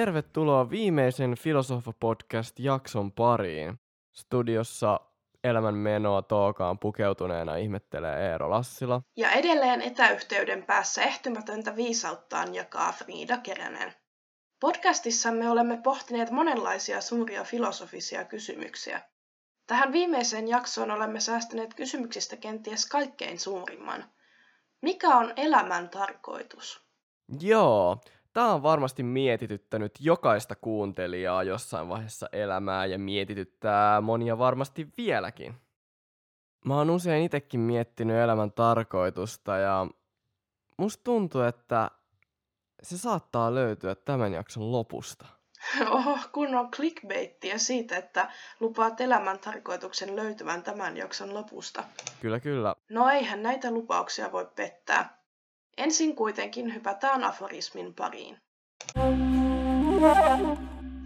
Tervetuloa viimeisen Filosofa-podcast-jakson pariin. Studiossa elämän menoa tookaan pukeutuneena ihmettelee Eero Lassila. Ja edelleen etäyhteyden päässä ehtymätöntä viisauttaan jakaa Frida Keränen. Podcastissamme olemme pohtineet monenlaisia suuria filosofisia kysymyksiä. Tähän viimeiseen jaksoon olemme säästäneet kysymyksistä kenties kaikkein suurimman. Mikä on elämän tarkoitus? Joo, Tämä on varmasti mietityttänyt jokaista kuuntelijaa jossain vaiheessa elämää ja mietityttää monia varmasti vieläkin. Mä oon usein itsekin miettinyt elämän tarkoitusta ja musta tuntuu, että se saattaa löytyä tämän jakson lopusta. Oho, kun on clickbaittia siitä, että lupaat elämän tarkoituksen löytyvän tämän jakson lopusta. Kyllä, kyllä. No eihän näitä lupauksia voi pettää. Ensin kuitenkin hypätään aforismin pariin.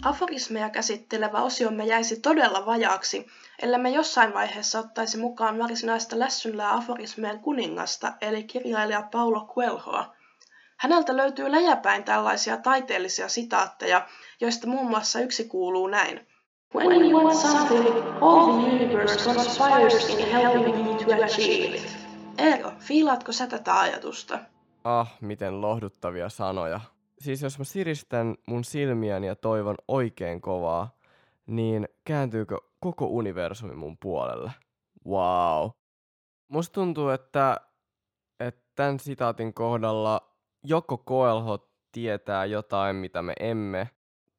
Aforismeja käsittelevä osiomme jäisi todella vajaaksi, ellei me jossain vaiheessa ottaisi mukaan varsinaista lässynlää aforismeen kuningasta, eli kirjailija Paulo Coelhoa. Häneltä löytyy läjäpäin tällaisia taiteellisia sitaatteja, joista muun muassa yksi kuuluu näin. When you want something, all the universe conspires in helping you to achieve it. Eero, fiilaatko sä tätä ajatusta? Ah, miten lohduttavia sanoja. Siis jos mä siristän mun silmiäni ja toivon oikein kovaa, niin kääntyykö koko universumi mun puolelle? Wow. Musta tuntuu, että, että tämän sitaatin kohdalla joko Koelho tietää jotain, mitä me emme,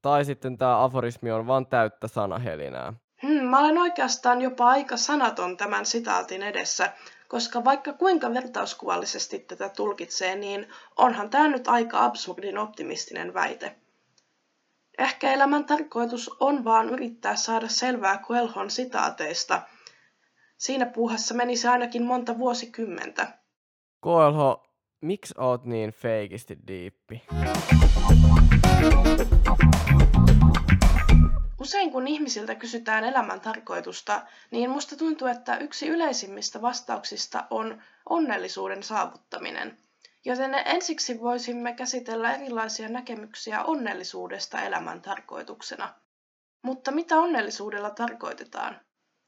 tai sitten tämä aforismi on vain täyttä sanahelinää. Hmm, mä olen oikeastaan jopa aika sanaton tämän sitaatin edessä, koska vaikka kuinka vertauskuvallisesti tätä tulkitsee, niin onhan tämä nyt aika absurdin optimistinen väite. Ehkä elämän tarkoitus on vaan yrittää saada selvää Coelhon sitaateista. Siinä puuhassa menisi ainakin monta vuosikymmentä. Coelho, miksi oot niin feikisti diippi? Usein kun ihmisiltä kysytään elämän tarkoitusta, niin musta tuntuu, että yksi yleisimmistä vastauksista on onnellisuuden saavuttaminen. Joten ensiksi voisimme käsitellä erilaisia näkemyksiä onnellisuudesta elämän tarkoituksena. Mutta mitä onnellisuudella tarkoitetaan?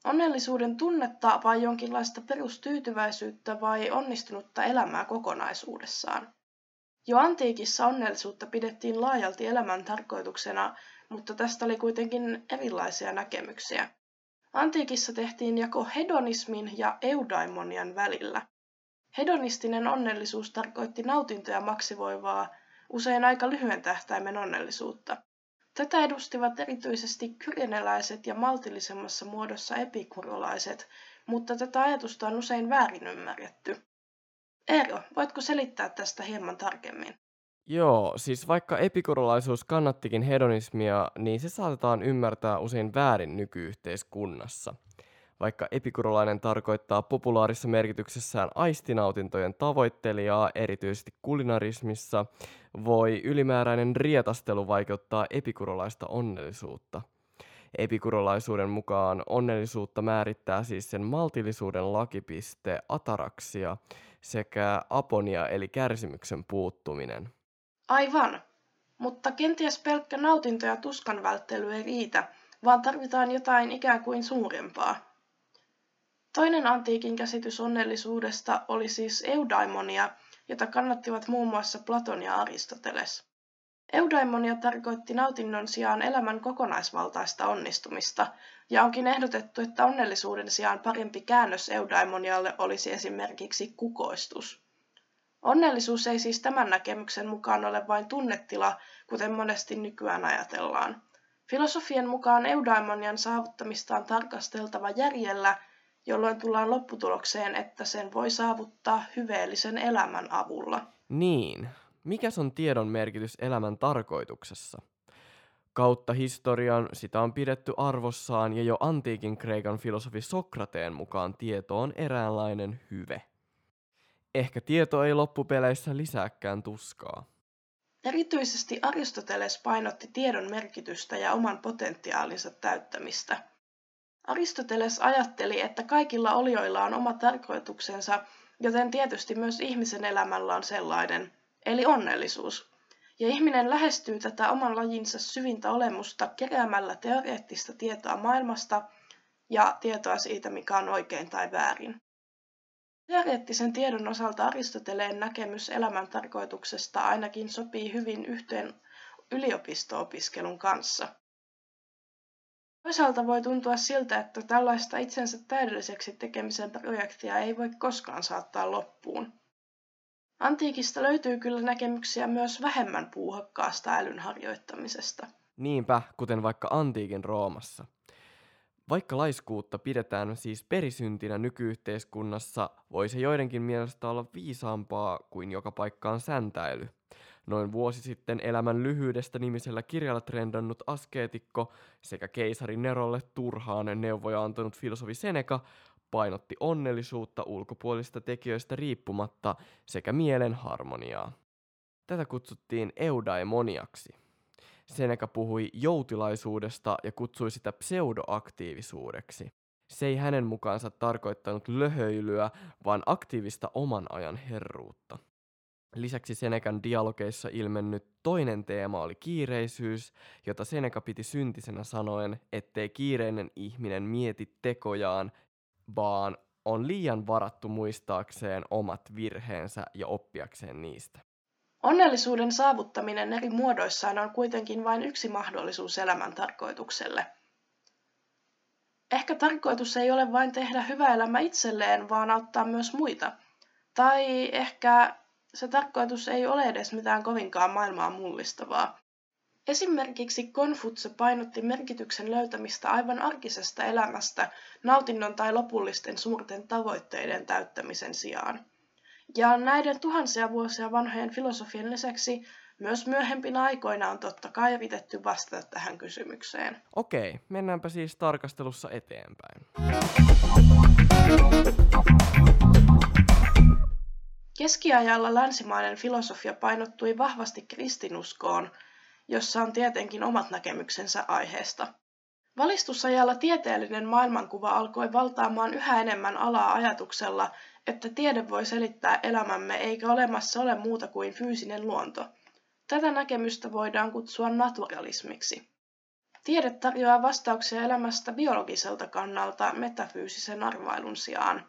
Onnellisuuden tunnetta vai jonkinlaista perustyytyväisyyttä vai onnistunutta elämää kokonaisuudessaan? Jo antiikissa onnellisuutta pidettiin laajalti elämän tarkoituksena, mutta tästä oli kuitenkin erilaisia näkemyksiä. Antiikissa tehtiin jako hedonismin ja eudaimonian välillä. Hedonistinen onnellisuus tarkoitti nautintoja maksivoivaa, usein aika lyhyen tähtäimen onnellisuutta. Tätä edustivat erityisesti kyreneläiset ja maltillisemmassa muodossa epikurolaiset, mutta tätä ajatusta on usein väärin ymmärretty. Eero, voitko selittää tästä hieman tarkemmin? Joo, siis vaikka epikurolaisuus kannattikin hedonismia, niin se saatetaan ymmärtää usein väärin nykyyhteiskunnassa. Vaikka epikurolainen tarkoittaa populaarissa merkityksessään aistinautintojen tavoittelijaa, erityisesti kulinarismissa, voi ylimääräinen rietastelu vaikeuttaa epikurolaista onnellisuutta. Epikurolaisuuden mukaan onnellisuutta määrittää siis sen maltillisuuden lakipiste ataraksia sekä aponia eli kärsimyksen puuttuminen. Aivan. Mutta kenties pelkkä nautinto ja tuskan välttely ei riitä, vaan tarvitaan jotain ikään kuin suurempaa. Toinen antiikin käsitys onnellisuudesta oli siis eudaimonia, jota kannattivat muun muassa Platon ja Aristoteles. Eudaimonia tarkoitti nautinnon sijaan elämän kokonaisvaltaista onnistumista, ja onkin ehdotettu, että onnellisuuden sijaan parempi käännös eudaimonialle olisi esimerkiksi kukoistus. Onnellisuus ei siis tämän näkemyksen mukaan ole vain tunnetila, kuten monesti nykyään ajatellaan. Filosofien mukaan eudaimonian saavuttamista on tarkasteltava järjellä, jolloin tullaan lopputulokseen, että sen voi saavuttaa hyveellisen elämän avulla. Niin. Mikä on tiedon merkitys elämän tarkoituksessa? Kautta historian sitä on pidetty arvossaan ja jo antiikin Kreikan filosofi Sokrateen mukaan tieto on eräänlainen hyve. Ehkä tieto ei loppupeleissä lisääkään tuskaa. Erityisesti Aristoteles painotti tiedon merkitystä ja oman potentiaalinsa täyttämistä. Aristoteles ajatteli, että kaikilla olioilla on oma tarkoituksensa, joten tietysti myös ihmisen elämällä on sellainen, eli onnellisuus. Ja ihminen lähestyy tätä oman lajinsa syvintä olemusta keräämällä teoreettista tietoa maailmasta ja tietoa siitä, mikä on oikein tai väärin. Teoreettisen tiedon osalta Aristoteleen näkemys elämän tarkoituksesta ainakin sopii hyvin yhteen yliopisto-opiskelun kanssa. Toisaalta voi tuntua siltä, että tällaista itsensä täydelliseksi tekemisen projektia ei voi koskaan saattaa loppuun. Antiikista löytyy kyllä näkemyksiä myös vähemmän puuhakkaasta älyn harjoittamisesta. Niinpä, kuten vaikka antiikin Roomassa. Vaikka laiskuutta pidetään siis perisyntinä nykyyhteiskunnassa, voi se joidenkin mielestä olla viisaampaa kuin joka paikkaan säntäily. Noin vuosi sitten elämän lyhyydestä nimisellä kirjalla trendannut askeetikko sekä keisari Nerolle turhaan neuvoja antanut filosofi Seneca painotti onnellisuutta ulkopuolista tekijöistä riippumatta sekä mielen harmoniaa. Tätä kutsuttiin eudaimoniaksi. Seneca puhui joutilaisuudesta ja kutsui sitä pseudoaktiivisuudeksi. Se ei hänen mukaansa tarkoittanut löhöilyä, vaan aktiivista oman ajan herruutta. Lisäksi Senekan dialogeissa ilmennyt toinen teema oli kiireisyys, jota Seneca piti syntisenä sanoen, ettei kiireinen ihminen mieti tekojaan, vaan on liian varattu muistaakseen omat virheensä ja oppiakseen niistä. Onnellisuuden saavuttaminen eri muodoissaan on kuitenkin vain yksi mahdollisuus elämän tarkoitukselle. Ehkä tarkoitus ei ole vain tehdä hyvä elämä itselleen, vaan auttaa myös muita. Tai ehkä se tarkoitus ei ole edes mitään kovinkaan maailmaa mullistavaa. Esimerkiksi Konfutse painotti merkityksen löytämistä aivan arkisesta elämästä nautinnon tai lopullisten suurten tavoitteiden täyttämisen sijaan. Ja näiden tuhansia vuosia vanhojen filosofien lisäksi myös myöhempinä aikoina on totta kai yritetty vastata tähän kysymykseen. Okei, mennäänpä siis tarkastelussa eteenpäin. Keskiajalla länsimainen filosofia painottui vahvasti kristinuskoon, jossa on tietenkin omat näkemyksensä aiheesta. Valistusajalla tieteellinen maailmankuva alkoi valtaamaan yhä enemmän alaa ajatuksella, että tiede voi selittää elämämme eikä olemassa ole muuta kuin fyysinen luonto. Tätä näkemystä voidaan kutsua naturalismiksi. Tiede tarjoaa vastauksia elämästä biologiselta kannalta metafyysisen arvailun sijaan –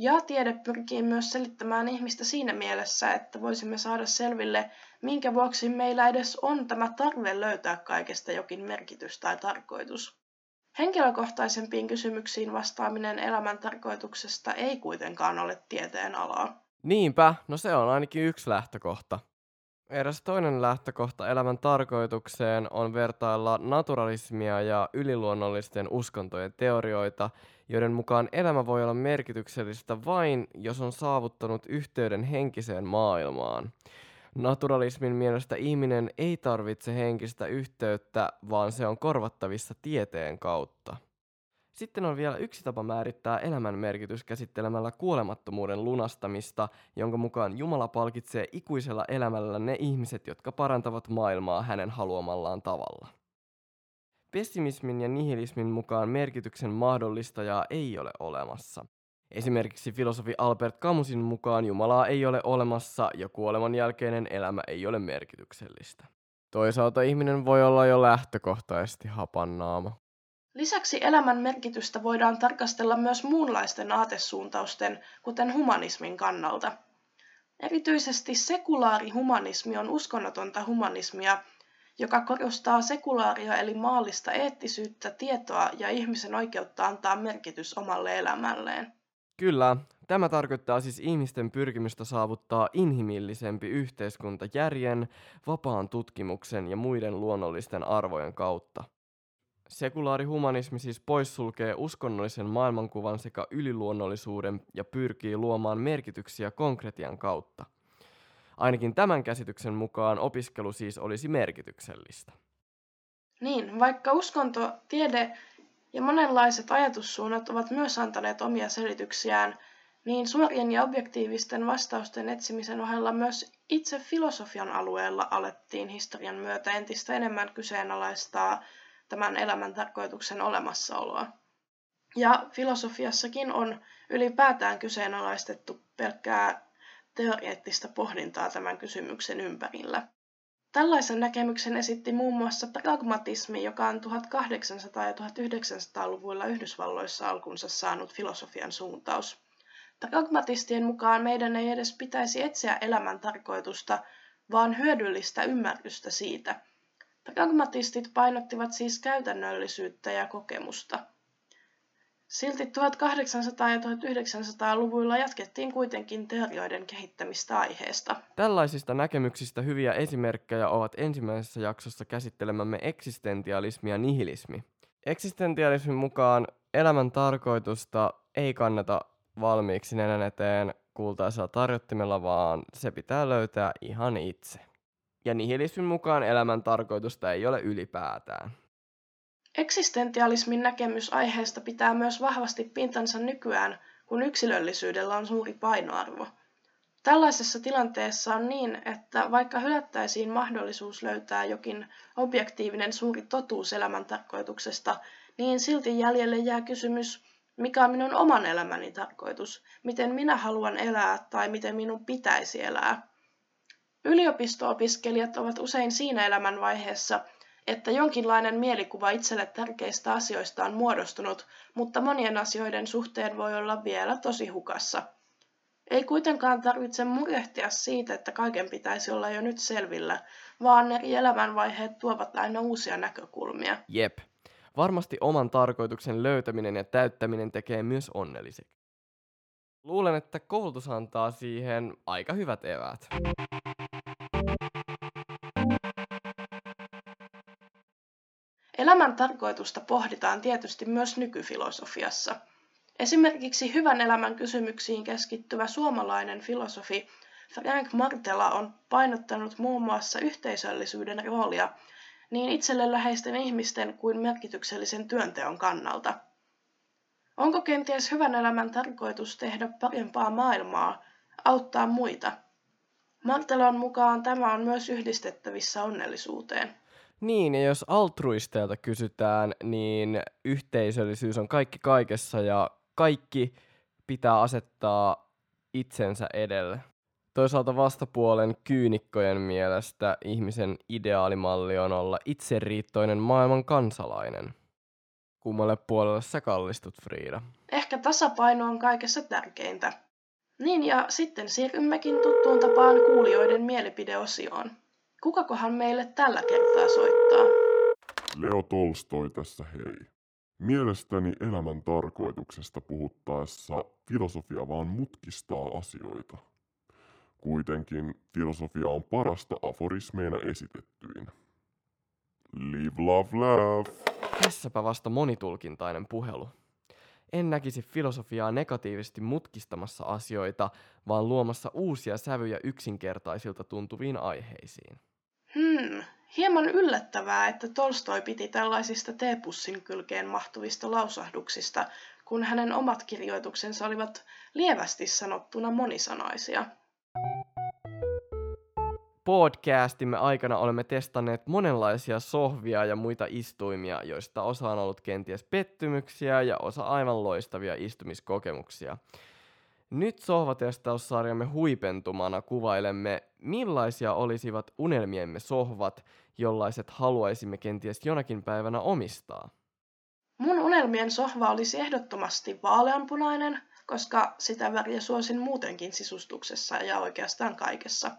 ja tiede pyrkii myös selittämään ihmistä siinä mielessä, että voisimme saada selville, minkä vuoksi meillä edes on tämä tarve löytää kaikesta jokin merkitys tai tarkoitus. Henkilökohtaisempiin kysymyksiin vastaaminen elämän tarkoituksesta ei kuitenkaan ole tieteen alaa. Niinpä, no se on ainakin yksi lähtökohta. Eräs toinen lähtökohta elämän tarkoitukseen on vertailla naturalismia ja yliluonnollisten uskontojen teorioita, joiden mukaan elämä voi olla merkityksellistä vain, jos on saavuttanut yhteyden henkiseen maailmaan. Naturalismin mielestä ihminen ei tarvitse henkistä yhteyttä, vaan se on korvattavissa tieteen kautta. Sitten on vielä yksi tapa määrittää elämän merkitys käsittelemällä kuolemattomuuden lunastamista, jonka mukaan Jumala palkitsee ikuisella elämällä ne ihmiset, jotka parantavat maailmaa hänen haluamallaan tavalla. Pessimismin ja nihilismin mukaan merkityksen mahdollistajaa ei ole olemassa. Esimerkiksi filosofi Albert Camusin mukaan Jumalaa ei ole olemassa ja kuoleman jälkeinen elämä ei ole merkityksellistä. Toisaalta ihminen voi olla jo lähtökohtaisesti hapannaama. Lisäksi elämän merkitystä voidaan tarkastella myös muunlaisten aatesuuntausten, kuten humanismin kannalta. Erityisesti sekulaari humanismi on uskonnotonta humanismia, joka korostaa sekulaaria eli maallista eettisyyttä, tietoa ja ihmisen oikeutta antaa merkitys omalle elämälleen. Kyllä, tämä tarkoittaa siis ihmisten pyrkimystä saavuttaa inhimillisempi yhteiskunta järjen, vapaan tutkimuksen ja muiden luonnollisten arvojen kautta. Sekulaari humanismi siis poissulkee uskonnollisen maailmankuvan sekä yliluonnollisuuden ja pyrkii luomaan merkityksiä konkretian kautta. Ainakin tämän käsityksen mukaan opiskelu siis olisi merkityksellistä. Niin, vaikka uskonto, tiede ja monenlaiset ajatussuunnat ovat myös antaneet omia selityksiään, niin suorien ja objektiivisten vastausten etsimisen ohella myös itse filosofian alueella alettiin historian myötä entistä enemmän kyseenalaistaa tämän elämän tarkoituksen olemassaoloa. Ja filosofiassakin on ylipäätään kyseenalaistettu pelkkää teoreettista pohdintaa tämän kysymyksen ympärillä. Tällaisen näkemyksen esitti muun muassa pragmatismi, joka on 1800- ja 1900-luvuilla Yhdysvalloissa alkunsa saanut filosofian suuntaus. Pragmatistien mukaan meidän ei edes pitäisi etsiä elämän tarkoitusta, vaan hyödyllistä ymmärrystä siitä. Pragmatistit painottivat siis käytännöllisyyttä ja kokemusta. Silti 1800- ja 1900-luvuilla jatkettiin kuitenkin teorioiden kehittämistä aiheesta. Tällaisista näkemyksistä hyviä esimerkkejä ovat ensimmäisessä jaksossa käsittelemämme eksistentialismi ja nihilismi. Eksistentialismin mukaan elämän tarkoitusta ei kannata valmiiksi nenän eteen kultaisella tarjottimella, vaan se pitää löytää ihan itse. Ja nihilismin mukaan elämän tarkoitusta ei ole ylipäätään. Eksistentialismin näkemys aiheesta pitää myös vahvasti pintansa nykyään, kun yksilöllisyydellä on suuri painoarvo. Tällaisessa tilanteessa on niin, että vaikka hylättäisiin mahdollisuus löytää jokin objektiivinen suuri totuus elämän tarkoituksesta, niin silti jäljelle jää kysymys, mikä on minun oman elämäni tarkoitus, miten minä haluan elää tai miten minun pitäisi elää. Yliopisto-opiskelijat ovat usein siinä elämänvaiheessa, että jonkinlainen mielikuva itselle tärkeistä asioista on muodostunut, mutta monien asioiden suhteen voi olla vielä tosi hukassa. Ei kuitenkaan tarvitse murehtia siitä, että kaiken pitäisi olla jo nyt selvillä, vaan eri elämänvaiheet tuovat aina uusia näkökulmia. Jep. Varmasti oman tarkoituksen löytäminen ja täyttäminen tekee myös onnelliseksi. Luulen, että koulutus antaa siihen aika hyvät eväät. Elämän tarkoitusta pohditaan tietysti myös nykyfilosofiassa. Esimerkiksi hyvän elämän kysymyksiin keskittyvä suomalainen filosofi Frank Martela on painottanut muun muassa yhteisöllisyyden roolia niin itselle läheisten ihmisten kuin merkityksellisen työnteon kannalta. Onko kenties hyvän elämän tarkoitus tehdä parempaa maailmaa, auttaa muita? Martelon mukaan tämä on myös yhdistettävissä onnellisuuteen. Niin, ja jos altruisteilta kysytään, niin yhteisöllisyys on kaikki kaikessa ja kaikki pitää asettaa itsensä edelle. Toisaalta vastapuolen kyynikkojen mielestä ihmisen ideaalimalli on olla itseriittoinen maailman kansalainen. Kummalle puolelle sä kallistut, Friida? Ehkä tasapaino on kaikessa tärkeintä. Niin ja sitten siirrymmekin tuttuun tapaan kuulijoiden mielipideosioon. Kukakohan meille tällä kertaa soittaa? Leo Tolstoi tässä hei. Mielestäni elämän tarkoituksesta puhuttaessa filosofia vaan mutkistaa asioita. Kuitenkin filosofia on parasta aforismeina esitettyinä. Live, love, laugh. Tässäpä vasta monitulkintainen puhelu. En näkisi filosofiaa negatiivisesti mutkistamassa asioita, vaan luomassa uusia sävyjä yksinkertaisilta tuntuviin aiheisiin. Hmm, hieman yllättävää, että Tolstoi piti tällaisista teepussin kylkeen mahtuvista lausahduksista, kun hänen omat kirjoituksensa olivat lievästi sanottuna monisanaisia. Podcastimme aikana olemme testanneet monenlaisia sohvia ja muita istuimia, joista osa on ollut kenties pettymyksiä ja osa aivan loistavia istumiskokemuksia. Nyt sohvatestaussarjamme huipentumana kuvailemme, millaisia olisivat unelmiemme sohvat, jollaiset haluaisimme kenties jonakin päivänä omistaa. Mun unelmien sohva olisi ehdottomasti vaaleanpunainen, koska sitä väriä suosin muutenkin sisustuksessa ja oikeastaan kaikessa.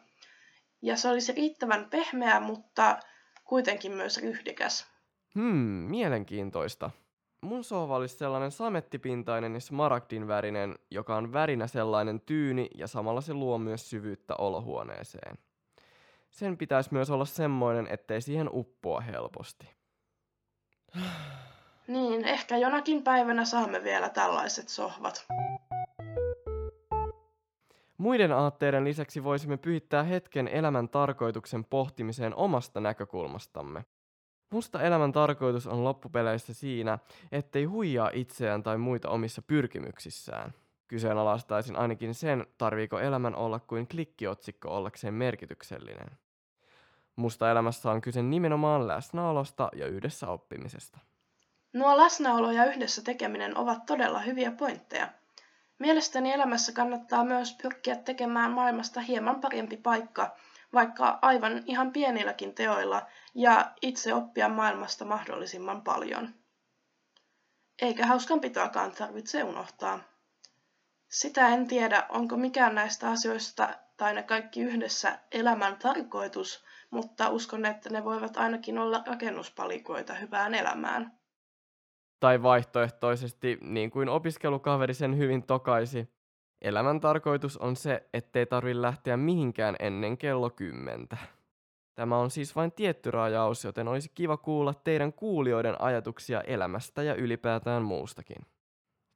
Ja se olisi riittävän pehmeä, mutta kuitenkin myös ryhdikäs. Hmm, mielenkiintoista. Mun sohva olisi sellainen samettipintainen ja smaragdin värinen, joka on värinä sellainen tyyni ja samalla se luo myös syvyyttä olohuoneeseen. Sen pitäisi myös olla semmoinen, ettei siihen uppoa helposti. Niin, ehkä jonakin päivänä saamme vielä tällaiset sohvat. Muiden aatteiden lisäksi voisimme pyhittää hetken elämän tarkoituksen pohtimiseen omasta näkökulmastamme. Musta elämän tarkoitus on loppupeleissä siinä, ettei huijaa itseään tai muita omissa pyrkimyksissään. Kyseenalaistaisin ainakin sen, tarviiko elämän olla kuin klikkiotsikko ollakseen merkityksellinen. Musta elämässä on kyse nimenomaan läsnäolosta ja yhdessä oppimisesta. Nuo läsnäolo ja yhdessä tekeminen ovat todella hyviä pointteja. Mielestäni elämässä kannattaa myös pyrkiä tekemään maailmasta hieman parempi paikka, vaikka aivan ihan pienilläkin teoilla, ja itse oppia maailmasta mahdollisimman paljon. Eikä hauskanpitoakaan tarvitse unohtaa. Sitä en tiedä, onko mikään näistä asioista tai ne kaikki yhdessä elämän tarkoitus, mutta uskon, että ne voivat ainakin olla rakennuspalikoita hyvään elämään. Tai vaihtoehtoisesti, niin kuin opiskelukaveri sen hyvin tokaisi, elämän tarkoitus on se, ettei tarvi lähteä mihinkään ennen kello kymmentä. Tämä on siis vain tietty rajaus, joten olisi kiva kuulla teidän kuulijoiden ajatuksia elämästä ja ylipäätään muustakin.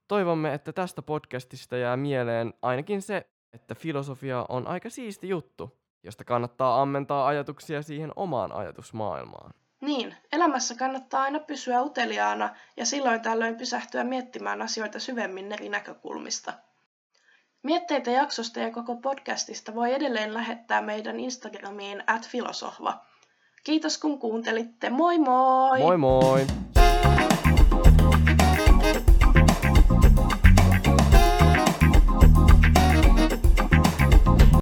Toivomme, että tästä podcastista jää mieleen ainakin se, että filosofia on aika siisti juttu, josta kannattaa ammentaa ajatuksia siihen omaan ajatusmaailmaan. Niin, elämässä kannattaa aina pysyä uteliaana ja silloin tällöin pysähtyä miettimään asioita syvemmin eri näkökulmista. Mietteitä jaksosta ja koko podcastista voi edelleen lähettää meidän Instagramiin at filosohva. Kiitos kun kuuntelitte. Moi moi! Moi moi!